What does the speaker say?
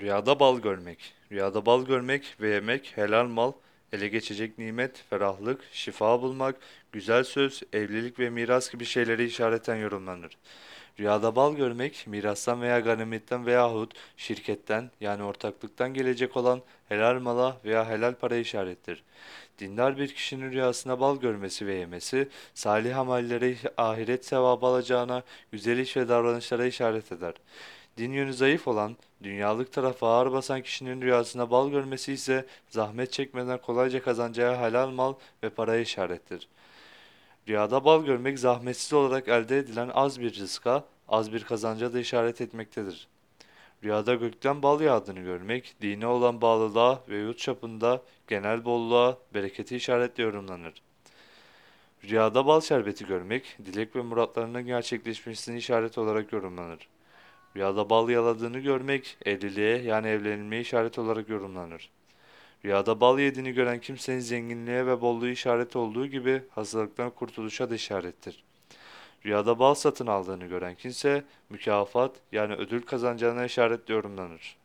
Rüyada bal görmek. Rüyada bal görmek ve yemek helal mal, ele geçecek nimet, ferahlık, şifa bulmak, güzel söz, evlilik ve miras gibi şeyleri işareten yorumlanır. Rüyada bal görmek, mirastan veya ganimetten veyahut şirketten yani ortaklıktan gelecek olan helal mala veya helal para işarettir. Dindar bir kişinin rüyasında bal görmesi ve yemesi, salih amellere ahiret sevabı alacağına, güzel iş ve davranışlara işaret eder. Din yönü zayıf olan, dünyalık tarafa ağır basan kişinin rüyasında bal görmesi ise zahmet çekmeden kolayca kazanacağı helal mal ve paraya işarettir. Rüyada bal görmek zahmetsiz olarak elde edilen az bir rızka, az bir kazanca da işaret etmektedir. Rüyada gökten bal yağdığını görmek, dine olan bağlılığa ve yurt çapında genel bolluğa, bereketi işaretle yorumlanır. Rüyada bal şerbeti görmek, dilek ve muratlarının gerçekleşmesini işaret olarak yorumlanır. Rüyada bal yaladığını görmek, evliliğe yani evlenilmeye işaret olarak yorumlanır. Rüyada bal yediğini gören kimsenin zenginliğe ve bolluğu işaret olduğu gibi hastalıktan kurtuluşa da işarettir. Rüyada bal satın aldığını gören kimse mükafat yani ödül kazanacağına işaretle yorumlanır.